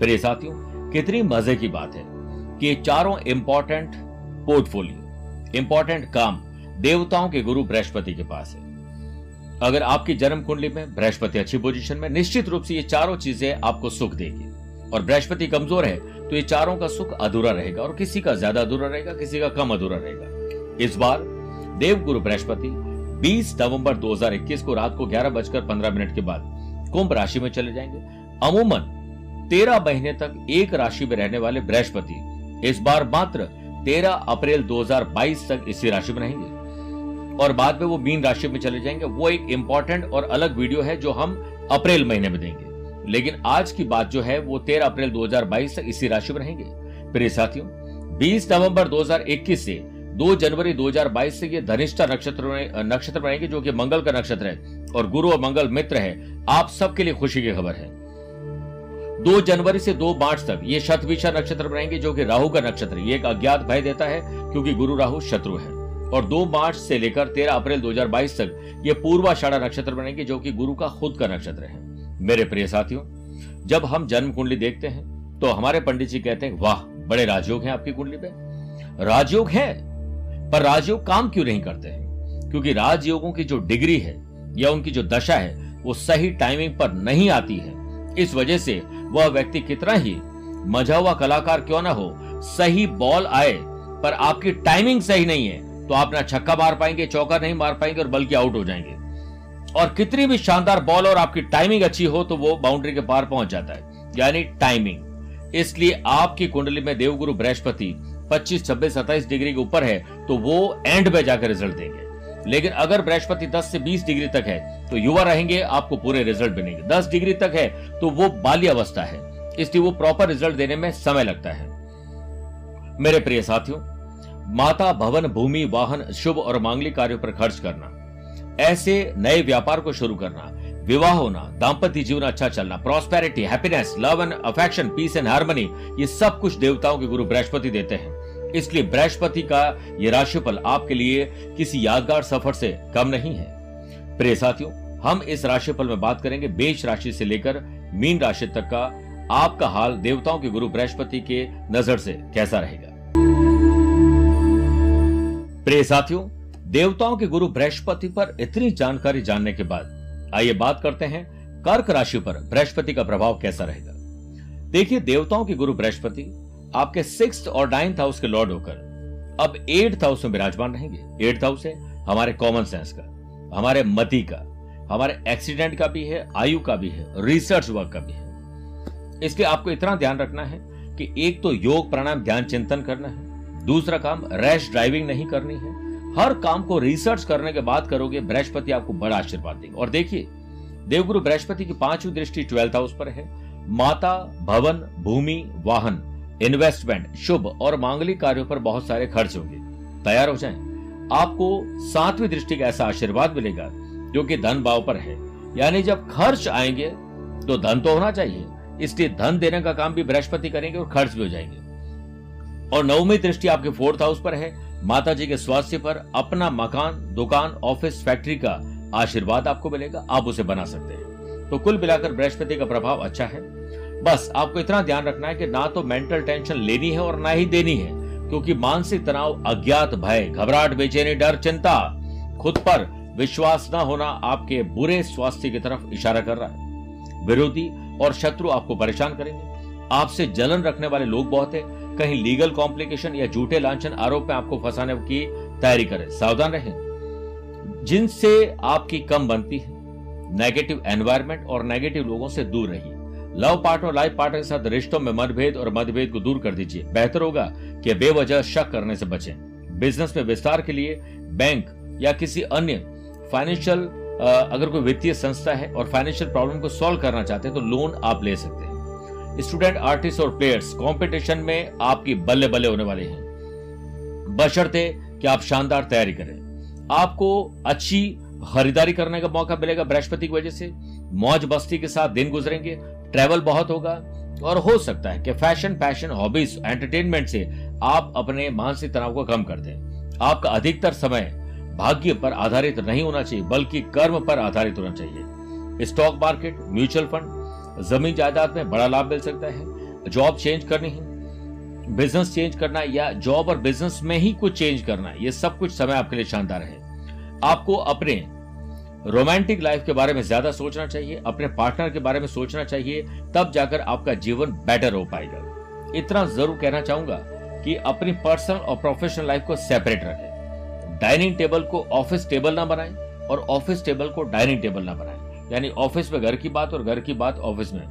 प्रिय साथियों, कितनी मज़े की बात है कि चारों इंपॉर्टेंट पोर्टफोलियो इंपॉर्टेंट काम देवताओं के गुरु बृहस्पति के पास है। अगर आपकी जन्म कुंडली में बृहस्पति अच्छी पोजीशन में, निश्चित रूप से ये चारों चीज़ें आपको सुख देगी। और बृहस्पति कमज़ोर है तो ये चारों का सुख अधूरा रहेगा और किसी का ज़्यादा अधूरा रहेगा, किसी का कम अधूरा रहेगा। इस बार देवगुरु बृहस्पति 20 नवंबर 2021 को रात को ग्यारह बजकर पंद्रह मिनट के बाद कुंभ राशि में चले जाएँगे। अमूमन तेरह महीने तक एक राशि में रहने वाले बृहस्पति, इस बार मात्र 13 अप्रैल 2022 तक इसी राशि में रहेंगे। और बाद में वो मीन राशि में चले जाएँगे। वो एक इंपॉर्टेंट और अलग वीडियो है जो हम अप्रैल महीने में देंगे। लेकिन आज की बात जो है, वो 13 अप्रैल 2022 तक इसी राशि में रहेंगे। प्रिय साथियों 20 नवंबर 2021 से 2 जनवरी 2022 से ये धनिष्ठा नक्षत्र नक्षत्र बनेंगे जो कि मंगल का नक्षत्र है और गुरु और मंगल मित्र है। आप सबके लिए खुशी की खबर है। 2 जनवरी से दो मार्च तक ये शतविशा नक्षत्र बनाएँगे जो कि राहु का नक्षत्र ये एक अज्ञात भय देता है, क्योंकि गुरु राहु शत्रु है। और 2 मार्च से लेकर 13 अप्रैल 2022 तक ये पूर्वाषाढ़ा नक्षत्र बनेंगे, जो कि गुरु का खुद का नक्षत्र है। मेरे प्रिय साथियों, जब हम जन्म कुंडली देखते हैं तो हमारे पंडित जी कहते हैं, वाह, बड़े राजयोग हैं आपकी कुंडली में। राजयोग है, पर राजयोग काम क्यों नहीं करते हैं? क्योंकि राजयोगों की जो डिग्री है या उनकी जो दशा है, वो सही टाइमिंग पर नहीं आती है। इस वजह से वह व्यक्ति कितना ही मज़ा हुआ कलाकार क्यों ना हो सही बॉल आए पर आपकी टाइमिंग सही नहीं है तो आप ना छक्का मार पाएँगे चौका नहीं मार पाएँगे और बल्कि आउट हो जाएँगे। और कितनी भी शानदार बॉल और आपकी टाइमिंग अच्छी हो तो वो बाउंड्री के पार पहुँच जाता है यानी टाइमिंग इसलिए आपकी कुंडली में देवगुरु बृहस्पति 25, 26, 27 डिग्री के ऊपर है तो वो एंड में जाकर रिज़ल्ट देंगे। लेकिन अगर बृहस्पति 10 से 20 डिग्री तक है तो युवा रहेंगे, आपको पूरे रिज़ल्ट मिलेंगे। 10 डिग्री तक है तो वो बाल्य अवस्था है। इसलिए वो प्रॉपर रिज़ल्ट देने में समय लगता है। मेरे प्रिय साथियों, माता भवन, भूमि, वाहन, शुभ और मांगलिक कार्यों पर खर्च करना, ऐसे नए व्यापार को शुरू करना, विवाह होना दाम्पत्य जीवन अच्छा चलना prosperity happiness love and affection peace and harmony ये सब कुछ देवताओं के गुरु बृहस्पति देते हैं। इसलिए बृहस्पति का ये राशिफल आपके लिए किसी यादगार सफ़र से कम नहीं है। प्रिय साथियों, हम इस राशिफल में बात करेंगे मेष राशि से लेकर मीन राशि तक का आपका हाल देवताओं के गुरु बृहस्पति के नज़र से कैसा रहेगा। प्रिय साथियों, देवताओं के गुरु बृहस्पति पर इतनी जानकारी जानने के बाद आइए बात करते हैं कर्क राशि पर बृहस्पति का प्रभाव कैसा रहेगा। देखिए, देवताओं के गुरु बृहस्पति आपके सिक्स और नाइन्थ हाउस के लॉर्ड होकर। अब एट्थ हाउस में विराजमान रहेंगे। एट्थ हाउस है हमारे कॉमन सेंस का, हमारे मति का, हमारे एक्सीडेंट का भी है, आयु का भी है रिसर्च वर्क का भी है। इसलिए आपको इतना ध्यान रखना है कि एक तो योग, प्राणायाम, ध्यान, चिंतन करना है। दूसरा काम रैश ड्राइविंग नहीं करनी है। हर काम को रिसर्च करने के बाद करोगे, बृहस्पति आपको बड़ा आशीर्वाद देंगे। और देखिए, देवगुरु बृहस्पति की पांचवी दृष्टि ट्वेल्थ हाउस पर है। माता, भवन, भूमि, वाहन। इन्वेस्टमेंट, शुभ और मांगलिक कार्यों पर बहुत सारे खर्च होंगे। तैयार हो जाएँ। आपको सातवीं दृष्टि का ऐसा आशीर्वाद मिलेगा जो कि धन भाव पर है। यानी जब खर्च आएँगे तो धन तो होना चाहिए। इसलिए धन देने का काम भी बृहस्पति करेंगे और खर्च भी हो जाएँगे। और नवमी दृष्टि आपके फोर्थ हाउस पर है। माता जी के स्वास्थ्य पर अपना मकान, दुकान, ऑफ़िस, फैक्ट्री का आशीर्वाद आपको मिलेगा। आप उसे बना सकते हैं। तो कुल मिलाकर बृहस्पति का प्रभाव अच्छा है। बस, आपको इतना ध्यान रखना है कि ना तो मेंटल टेंशन लेनी है और ना ही देनी है, क्योंकि मानसिक तनाव अज्ञात भय, घबराहट, बेचैनी, डर, चिंता, खुद पर विश्वास न होना आपके बुरे स्वास्थ्य की तरफ़ इशारा कर रहा है। विरोधी और शत्रु आपको परेशान करेंगे। आपसे जलन रखने वाले लोग बहुत है। कहीं लीगल कॉम्प्लिकेशन या झूठे लांछन आरोप में आपको फंसाने की तैयारी करें। सावधान रहें। जिनसे आपकी कम बनती है नेगेटिव एनवायरमेंट और नेगेटिव लोगों से दूर रहिए। लव पार्टनर लाइफ पार्टनर के साथ रिश्तों में मतभेद और मतभेद को दूर कर दीजिए। बेहतर होगा कि बेवजह शक करने से बचें। बिज़नेस में विस्तार के लिए बैंक या किसी अन्य फाइनेंशियल अगर कोई वित्तीय संस्था है और फाइनेंशियल प्रॉब्लम को सॉल्व करना चाहते हैं तो लोन आप ले सकते हैं। स्टूडेंट आर्टिस्ट और प्लेयर्स कंपटीशन में आपकी बल्ले बल्ले होने वाले हैं। बशर्ते कि आप शानदार तैयारी करें। आपको अच्छी खरीदारी करने का मौका मिलेगा बृहस्पति की वजह से। मौज बस्ती के साथ दिन गुजरेंगे। ट्रेवल बहुत होगा और हो सकता है कि फ़ैशन, पैशन, हॉबीज, एंटरटेनमेंट से आप अपने मानसिक तनाव को कम कर दें। आपका अधिकतर समय भाग्य पर आधारित नहीं होना चाहिए, बल्कि कर्म पर आधारित होना चाहिए। स्टॉक मार्केट, म्यूचुअल फंड, ज़मीन जायदाद में बड़ा लाभ मिल सकता है, जॉब चेंज करनी है, बिज़नेस चेंज करना या जॉब और बिज़नेस में ही कुछ चेंज करना, ये सब कुछ समय आपके लिए शानदार है। आपको अपने रोमांटिक लाइफ के बारे में ज़्यादा सोचना चाहिए, अपने पार्टनर के बारे में सोचना चाहिए, तब जाकर आपका जीवन बेटर हो पाएगा। इतना ज़रूर कहना चाहूँगा कि अपनी पर्सनल और प्रोफेशनल लाइफ को सेपरेट रखें। डाइनिंग टेबल को ऑफ़िस टेबल ना बनाएँ और ऑफ़िस टेबल को डाइनिंग टेबल ना बनाएँ। यानी ऑफ़िस में घर की बात और घर की बात ऑफ़िस में।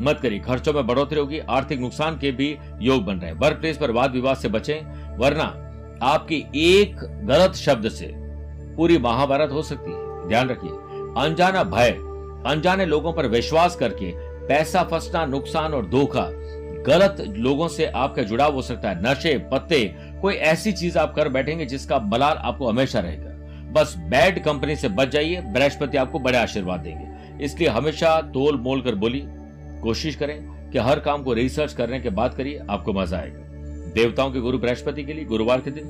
मत करिए, खर्चों में बढ़ोतरी होगी, आर्थिक नुकसान के भी योग बन रहे हैं। वर्क प्लेस पर वाद विवाद से बचें, वरना आपकी एक गलत शब्द से पूरी महाभारत हो सकती है। ध्यान रखिए, अनजाना भय, अनजाने लोगों पर विश्वास करके पैसा फंसना, नुकसान और धोखा, गलत लोगों से आपका जुड़ाव हो सकता है। नशे, पत्ते, कोई ऐसी चीज़ आप कर बैठेंगे जिसका बलाल आपको हमेशा रहेगा। बस बैड कंपनी से बच जाइए, बृहस्पति आपको बड़े आशीर्वाद देंगे। इसलिए हमेशा तोल मोल कर बोली कोशिश करें कि हर काम को रिसर्च करने के बाद करिए, आपको मज़ा आएगा। देवताओं के गुरु बृहस्पति के लिए गुरुवार के दिन।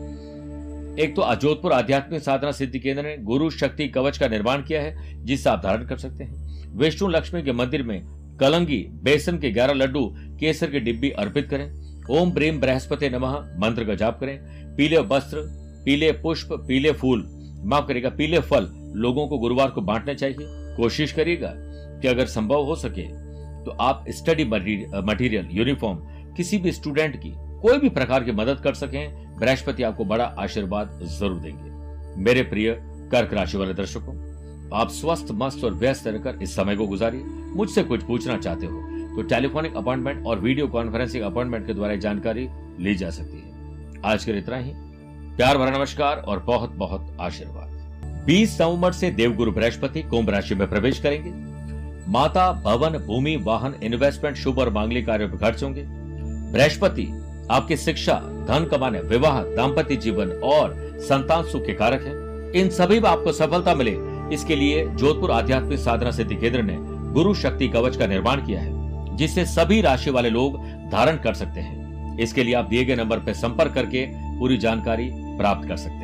एक तो जोधपुर आध्यात्मिक साधना सिद्धि केंद्र ने गुरु शक्ति कवच का निर्माण किया है जिससे आप धारण कर सकते हैं। विष्णु लक्ष्मी के मंदिर में कलंगी, बेसन के ग्यारह लड्डू, केसर की डिब्बी अर्पित करें। ओम प्रेम बृहस्पति नमः, मंत्र का जाप करें। पीले वस्त्र, पीले पुष्प, पीले फूल, माफ़ करेगा पीले फल लोगों को गुरुवार को बांटने चाहिए। कोशिश करिएगा कि अगर संभव हो सके तो आप स्टडी मटेरियल, यूनिफॉर्म किसी भी स्टूडेंट की कोई भी प्रकार की मदद कर सकें, बृहस्पति आपको बड़ा आशीर्वाद ज़रूर देंगे। मेरे प्रिय कर्क राशि वाले दर्शकों, आप स्वस्थ, मस्त और व्यस्त रहकर इस समय को गुजारिए। मुझसे कुछ पूछना चाहते हो तो टेलीफोनिक अपॉइंटमेंट और वीडियो कॉन्फ्रेंसिंग अपॉइंटमेंट के द्वारा जानकारी ली जा सकती है। आज के लिए इतना ही। प्यार भरा नमस्कार और बहुत बहुत आशीर्वाद। 20 नवंबर से देवगुरु बृहस्पति कुंभ राशि में प्रवेश करेंगे। माता भवन, भूमि, वाहन इन्वेस्टमेंट शुभ और मांगलिक कार्यों पर खर्च होंगे। बृहस्पति आपकी शिक्षा, धन कमाने, विवाह दाम्पत्य जीवन और संतान सुख के कारक है। इन सभी में आपको सफलता मिले। इसके लिए जोधपुर आध्यात्मिक साधना सिद्धि केंद्र ने गुरु शक्ति कवच का निर्माण किया है जिसे सभी राशि वाले लोग धारण कर सकते हैं। इसके लिए आप दिए गए नंबर पर संपर्क करके पूरी जानकारी प्राप्त कर सकते हैं।